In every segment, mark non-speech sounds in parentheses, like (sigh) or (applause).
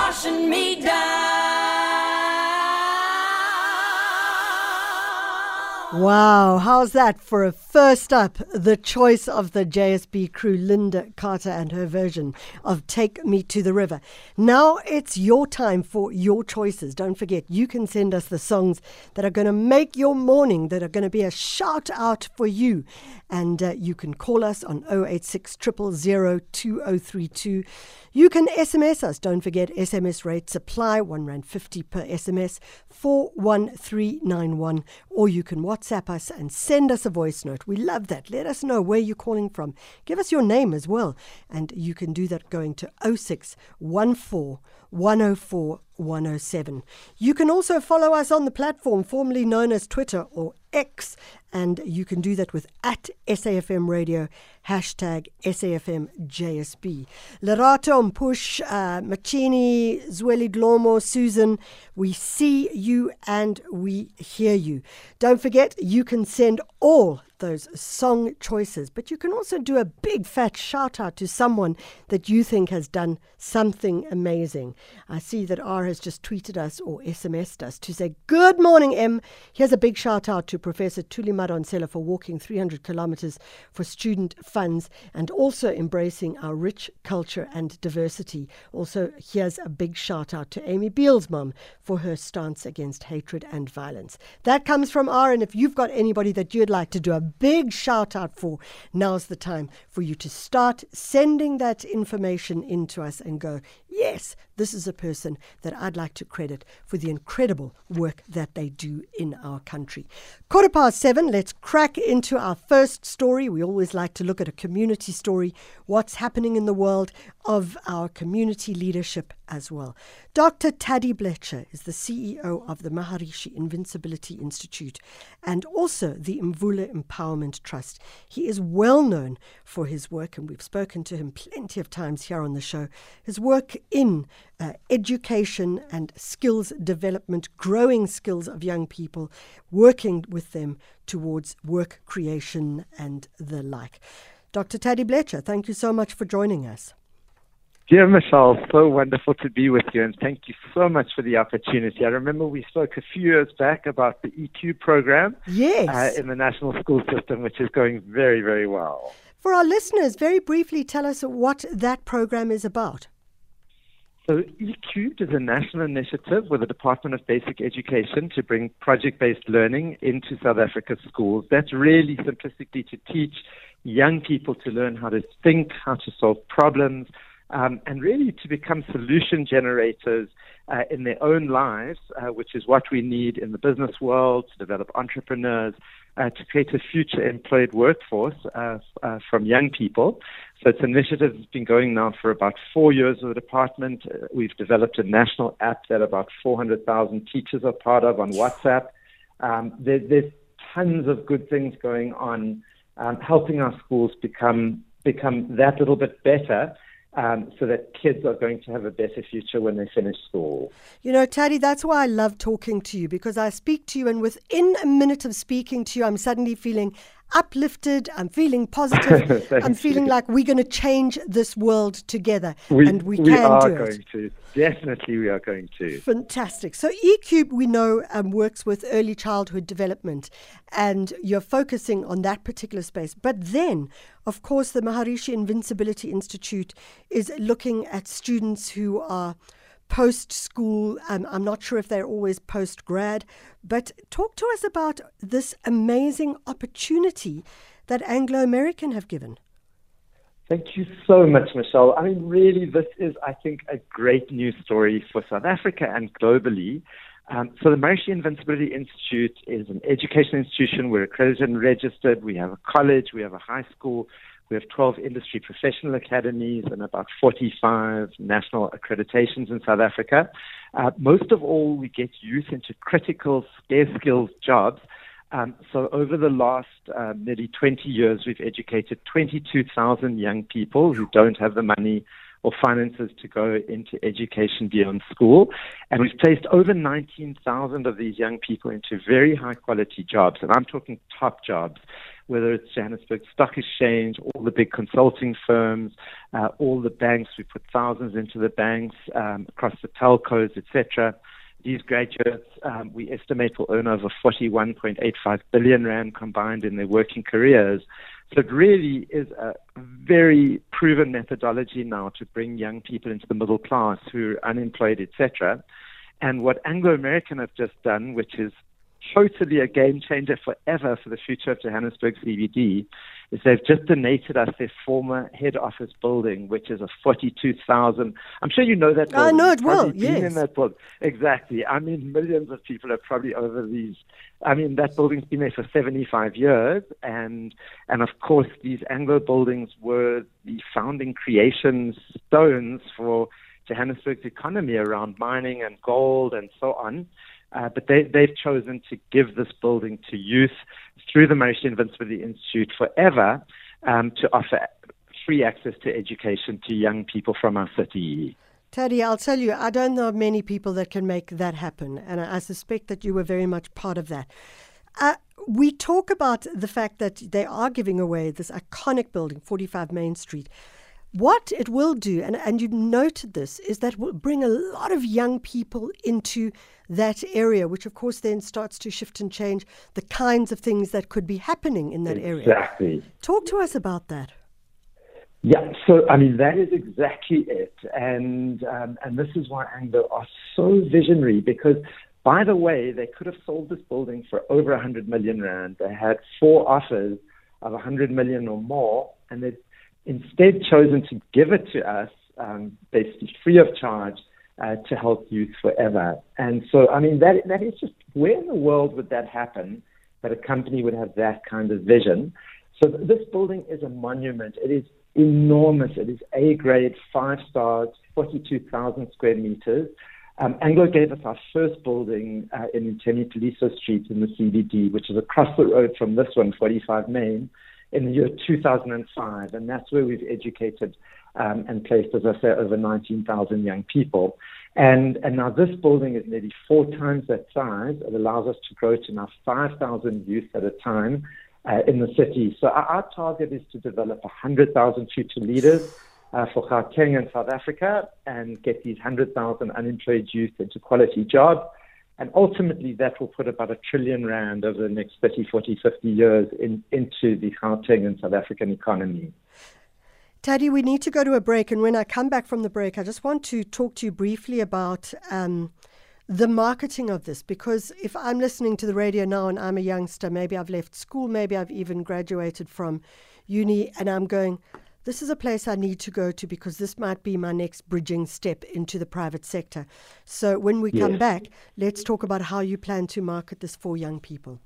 washing me down. Wow, how's that for a first up? The choice of the JSB crew, Linda Carter, and her version of Take Me to the River. Now it's your time for your choices. Don't forget, you can send us the songs that are going to make your morning, that are going to be a shout out for you. And uh, you can call us on 086 2032. You can SMS us. Don't forget, SMS rates apply, one rand fifty per SMS, 41391. Or you can WhatsApp us and send us a voice note. We love that. Let us know where you're calling from. Give us your name as well. And you can do that going to 0614 104 107. You can also follow us on the platform formerly known as Twitter or X, and you can do that with at SAFM Radio, hashtag SAFMJSB. Lerato Mpush, uh, Machini, Zweli Dlomo, Susan, we see you and we hear you. Don't forget, you can send all those song choices, but you can also do a big fat shout out to someone that you think has done something amazing. I see that R has just tweeted us or SMS'd us to say, Good morning, M. Here's a big shout out to Professor Thuli Madonsela for walking 300 kilometers for student funds and also embracing our rich culture and diversity. Also, here's a big shout out to Amy Beale's mum for her stance against hatred and violence. That comes from R, and if you've got anybody that you'd like to do a big shout out for, now's the time for you to start sending that information in to us and go, yes, this is a person that I'd like to credit for the incredible work that they do in our country. Quarter past seven, let's crack into our first story. We always like to look at a community story, what's happening in the world of our community leadership as well. Dr. Taddy Blecher is the CEO of the Maharishi Invincibility Institute and also the Imvula Empowerment Trust. He is well known for his work, and we've spoken to him plenty of times here on the show. His work in uh, education and skills development, growing skills of young people, working with them towards work creation and the like. Dr. Taddy Blecher, thank you so much for joining us. Dear Michelle, so wonderful to be with you, and thank you so much for the opportunity. I remember we spoke a few years back about the EQ program yes. uh, in the national school system, which is going very, very well. For our listeners, very briefly tell us what that program is about. So, EQ is a national initiative with the Department of Basic Education to bring project based learning into South Africa's schools. That's really simplistically to teach young people to learn how to think, how to solve problems, um, and really to become solution generators uh, in their own lives, uh, which is what we need in the business world to develop entrepreneurs, uh, to create a future employed workforce uh, uh, from young people. So it's an initiative that's been going now for about four years with the department. Uh, we've developed a national app that about 400,000 teachers are part of on WhatsApp. Um, there, there's tons of good things going on, um, helping our schools become become that little bit better um, so that kids are going to have a better future when they finish school. You know, Taddy, that's why I love talking to you because I speak to you, and within a minute of speaking to you, I'm suddenly feeling uplifted. I'm feeling (laughs) positive. I'm feeling you. like we're going to change this world together, we, and we, we can are do going it. to. Definitely, we are going to. Fantastic. So eCube, we know, um, works with early childhood development, and you're focusing on that particular space. But then, of course, the Maharishi Invincibility Institute is looking at students who are post school. Um, I'm not sure if they're always post grad, but talk to us about this amazing opportunity that Anglo American have given. Thank you so much, Michelle. I mean, really, this is, I think, a great news story for South Africa and globally. Um, so the Maharishi Invincibility Institute is an education institution. We're accredited and registered. We have a college. We have a high school. We have 12 industry professional academies and about 45 national accreditations in South Africa. Uh, most of all, we get youth into critical, scarce skills jobs. Um, so over the last uh, nearly 20 years, we've educated 22,000 young people who don't have the money or finances to go into education beyond school. And we've placed over 19,000 of these young people into very high quality jobs. And I'm talking top jobs, whether it's Johannesburg Stock Exchange, all the big consulting firms, uh, all the banks. We put thousands into the banks um, across the telcos, etc. These graduates, um, we estimate, will earn over 41.85 billion rand combined in their working careers. So it really is a very proven methodology now to bring young people into the middle class who are unemployed, etc. And what Anglo American have just done, which is totally a game changer forever for the future of Johannesburg CBD is they've just donated us their former head office building, which is a 42,000. I'm sure you know that building. I know it well, yes. In that building. Exactly. I mean, millions of people are probably over these. I mean, that building's been there for 75 years. And, and of course, these Anglo buildings were the founding creation stones for Johannesburg's economy around mining and gold and so on. Uh, but they, they've chosen to give this building to youth through the Maharishi Invincibility Institute forever um, to offer free access to education to young people from our city. Taddy, I'll tell you, I don't know many people that can make that happen, and I suspect that you were very much part of that. Uh, we talk about the fact that they are giving away this iconic building, 45 Main Street. What it will do, and, and you've noted this, is that will bring a lot of young people into that area, which of course then starts to shift and change the kinds of things that could be happening in that exactly. area. Exactly. Talk to us about that. Yeah, so I mean that is exactly it, and um, and this is why Anglo are so visionary because, by the way, they could have sold this building for over 100 million rand. They had four offers of 100 million or more, and they instead chosen to give it to us um, basically free of charge uh, to help youth forever. And so, I mean, that that is just where in the world would that happen that a company would have that kind of vision? So this building is a monument. It is enormous. It is A grade, five stars, 42,000 square meters. Um, Anglo gave us our first building uh, in Temi Poliso Street in the CBD, which is across the road from this one, 45 Main in the year 2005, and that's where we've educated um, and placed, as I say, over 19,000 young people. And, and now this building is nearly four times that size. It allows us to grow to now 5,000 youth at a time uh, in the city. So our, our, target is to develop 100,000 future leaders uh, for Gauteng and South Africa and get these 100,000 unemployed youth into quality jobs. And ultimately, that will put about a trillion rand over the next 30, 40, 50 years in, into the Gauteng and South African economy. Taddy, we need to go to a break. And when I come back from the break, I just want to talk to you briefly about um, the marketing of this. Because if I'm listening to the radio now and I'm a youngster, maybe I've left school, maybe I've even graduated from uni, and I'm going, this is a place I need to go to because this might be my next bridging step into the private sector. So when we yes. come back, let's talk about how you plan to market this for young people.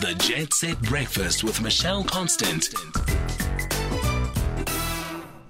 The Jet Set Breakfast with Michelle Constant.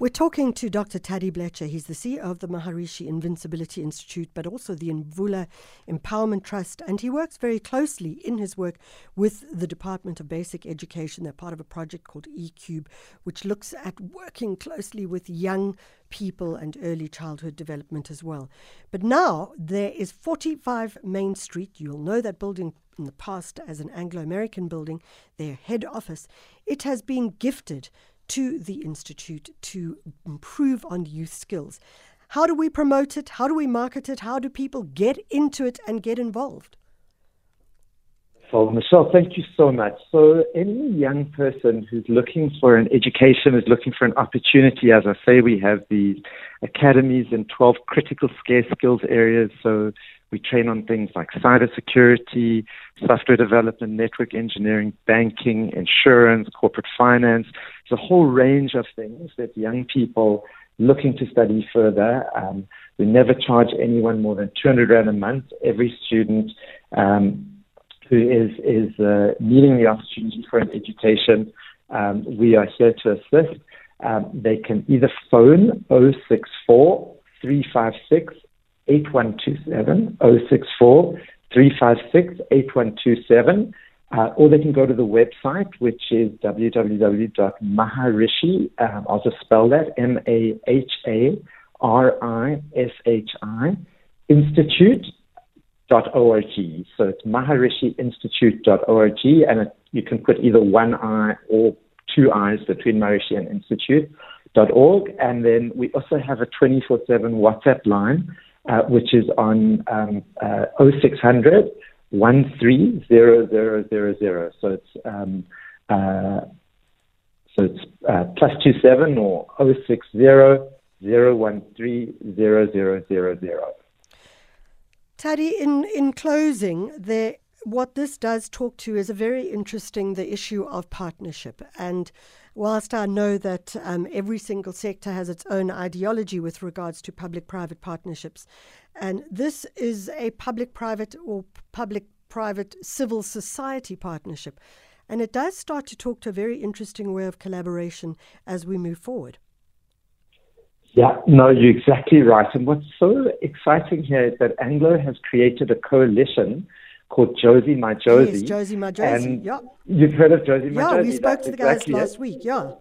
We're talking to Dr. Taddy Blecher. He's the CEO of the Maharishi Invincibility Institute, but also the Imvula Empowerment Trust. And he works very closely in his work with the Department of Basic Education. They're part of a project called eCube, which looks at working closely with young people and early childhood development as well. But now there is 45 Main Street. You'll know that building in the past as an Anglo American building, their head office. It has been gifted to the Institute to improve on youth skills. How do we promote it? How do we market it? How do people get into it and get involved? So, Michelle, thank you so much. So, any young person who's looking for an education, is looking for an opportunity, as I say, we have these academies in 12 critical scarce skills areas. So, we train on things like cybersecurity, software development, network engineering, banking, insurance, corporate finance. It's a whole range of things that young people looking to study further. Um, we never charge anyone more than 200 Rand a month. Every student um, who is, is uh, needing the opportunity for an education, um, we are here to assist. Um, they can either phone 064 356 8127 064 356 8127 uh, or they can go to the website, which is www.maharishi. Um, I'll just spell that M A H A R I S H I Institute. Dot org. So it's maharishi maharishiinstitute.org, and it, you can put either one I or two I's between Maharishi and Institute.org. And then we also have a 24 7 WhatsApp line, uh, which is on um, uh, 0600 130000. So it's um, uh, so it's uh, plus two seven or 060 013 0000. Taddy, in, in closing, there, what this does talk to is a very interesting the issue of partnership. And whilst I know that um, every single sector has its own ideology with regards to public private partnerships, and this is a public private or public private civil society partnership. And it does start to talk to a very interesting way of collaboration as we move forward. Yeah, no, you're exactly right. And what's so exciting here is that Anglo has created a coalition called Jozi My Jozi. Yes, Jozi My Jozi. And yeah. You've heard of Jozi My yeah, Jozi? we spoke That's to the guys exactly last it. week. Yeah.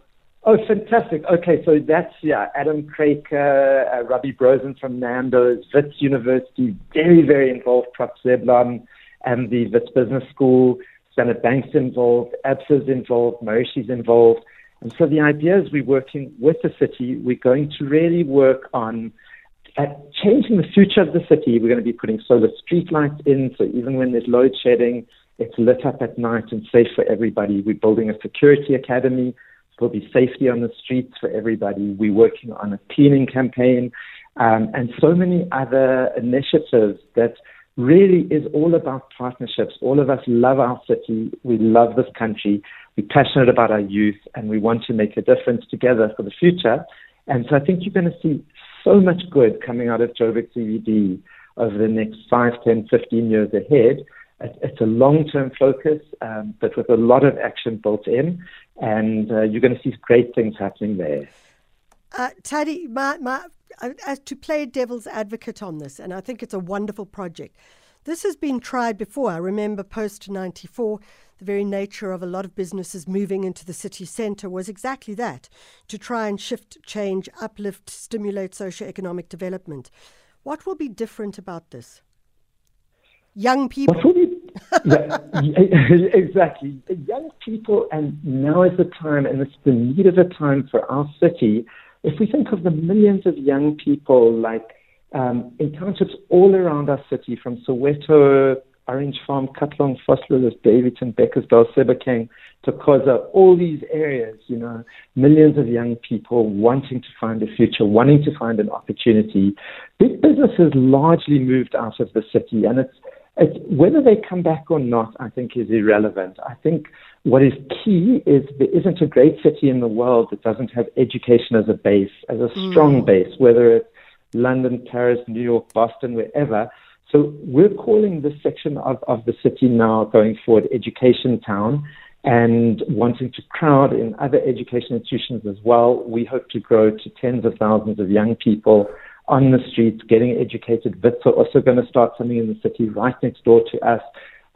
Oh, fantastic. Okay, so that's, yeah, Adam Craker, uh, Robby Brozin from Nando's, Wits University, very, very involved, Prop Zeblon, and the Wits Business School, Standard Bank's involved, ABSA's involved, Maharishi's involved. And so the idea is we're working with the city. We're going to really work on changing the future of the city. We're going to be putting solar streetlights in, so even when there's load shedding, it's lit up at night and safe for everybody. We're building a security academy. There'll be safety on the streets for everybody. We're working on a cleaning campaign um, and so many other initiatives that really is all about partnerships. All of us love our city. We love this country. We're passionate about our youth and we want to make a difference together for the future. And so I think you're going to see so much good coming out of Joburg CBD over the next 5, 10, 15 years ahead. It's a long term focus, um, but with a lot of action built in. And uh, you're going to see great things happening there. Uh, Taddy, my, my, uh, to play devil's advocate on this, and I think it's a wonderful project. This has been tried before. I remember post 94, the very nature of a lot of businesses moving into the city centre was exactly that to try and shift, change, uplift, stimulate socio-economic development. What will be different about this? Young people. Yeah, (laughs) exactly. Young people, and now is the time, and it's the need of the time for our city. If we think of the millions of young people, like um, in townships all around our city, from Soweto, Orange Farm, Katlehong, Vosloorus, Daveyton, Bekkersdal, Sebokeng, Thokoza, all these areas, you know, millions of young people wanting to find a future, wanting to find an opportunity. Big businesses largely moved out of the city, and it's, it's whether they come back or not, I think, is irrelevant. I think what is key is there isn't a great city in the world that doesn't have education as a base, as a strong mm. base, whether it's London, Paris, New York, Boston, wherever. So we're calling this section of, of the city now going forward Education Town and wanting to crowd in other education institutions as well. We hope to grow to tens of thousands of young people on the streets getting educated. Wits are also going to start something in the city right next door to us,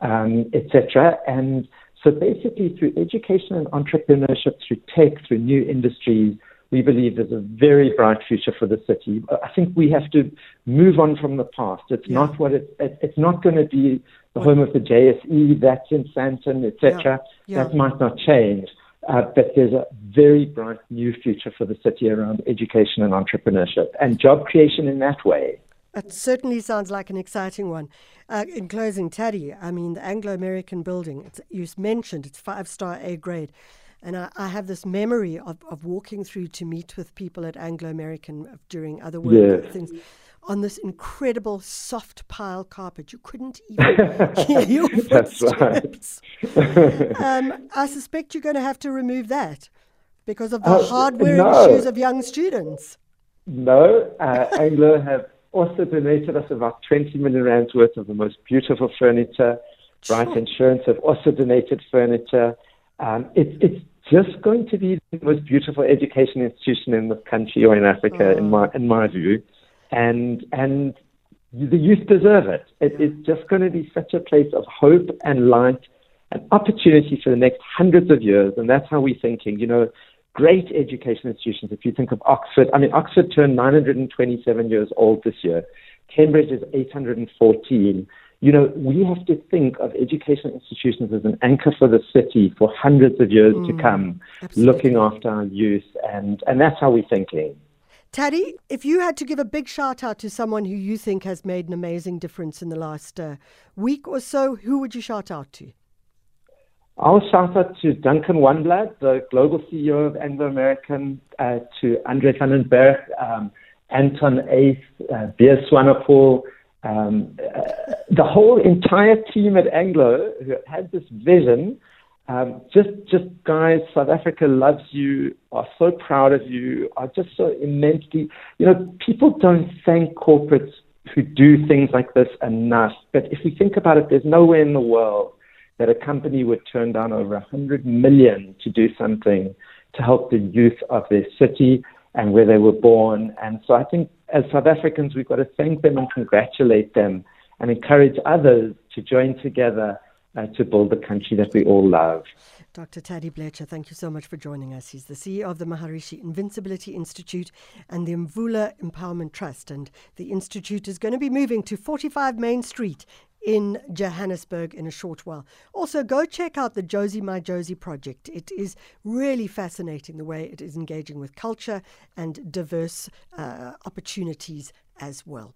um, etc. And so basically through education and entrepreneurship, through tech, through new industries, we believe there's a very bright future for the city. I think we have to move on from the past. It's yeah. not what it, it, it's not going to be the home of the JSE, that's in Sandton, etc. Yeah. Yeah. That might not change. Uh, but there's a very bright new future for the city around education and entrepreneurship and job creation in that way. It certainly sounds like an exciting one. Uh, in closing, Taddy, I mean, the Anglo American building, you mentioned it's five star A grade. And I, I, have this memory of, of walking through to meet with people at Anglo American during other work yes. (laughs) things on this incredible soft pile carpet. You couldn't (laughs) even hear your footsteps. Right. um, I suspect you're going to have to remove that because of the uh, hardware no. issues of young students. No, uh, Anglo have also donated us about 20 million rands worth of the most beautiful furniture. Bryte sure. Insurance have also donated furniture. Um, it's, it's just going to be the most beautiful education institution in this country or in Africa, oh. in my in my view, and and the youth deserve it. It is just going to be such a place of hope and light and opportunity for the next hundreds of years, and that's how we're thinking. You know, great education institutions. If you think of Oxford, I mean, Oxford turned 927 years old this year. Cambridge is 814. You know, we have to think of educational institutions as an anchor for the city for hundreds of years mm, to come, absolutely. looking after our youth, and, and that's how we're thinking. Taddy, if you had to give a big shout out to someone who you think has made an amazing difference in the last uh, week or so, who would you shout out to? I'll shout out to Duncan Wanblad, the global CEO of Anglo American, uh, to Andre van den Berg, um, Anton Ace, uh, Beer Swanepoel, um, uh, the whole entire team at Anglo who had this vision. Um, just, just guys, South Africa loves you, are so proud of you, are just so immensely, you know, people don't thank corporates who do things like this enough. But if we think about it, there's nowhere in the world that a company would turn down over 100 million to do something to help the youth of their city and where they were born. And so I think as South Africans, we've got to thank them and congratulate them and encourage others to join together uh, to build the country that we all love. Dr. Taddy Blecher, thank you so much for joining us. He's the CEO of the Maharishi Invincibility Institute and the Imvula Empowerment Trust. And the Institute is going to be moving to 45 Main Street in Johannesburg in a short while. Also, go check out the Jozi My Jozi project. It is really fascinating the way it is engaging with culture and diverse uh, opportunities as well.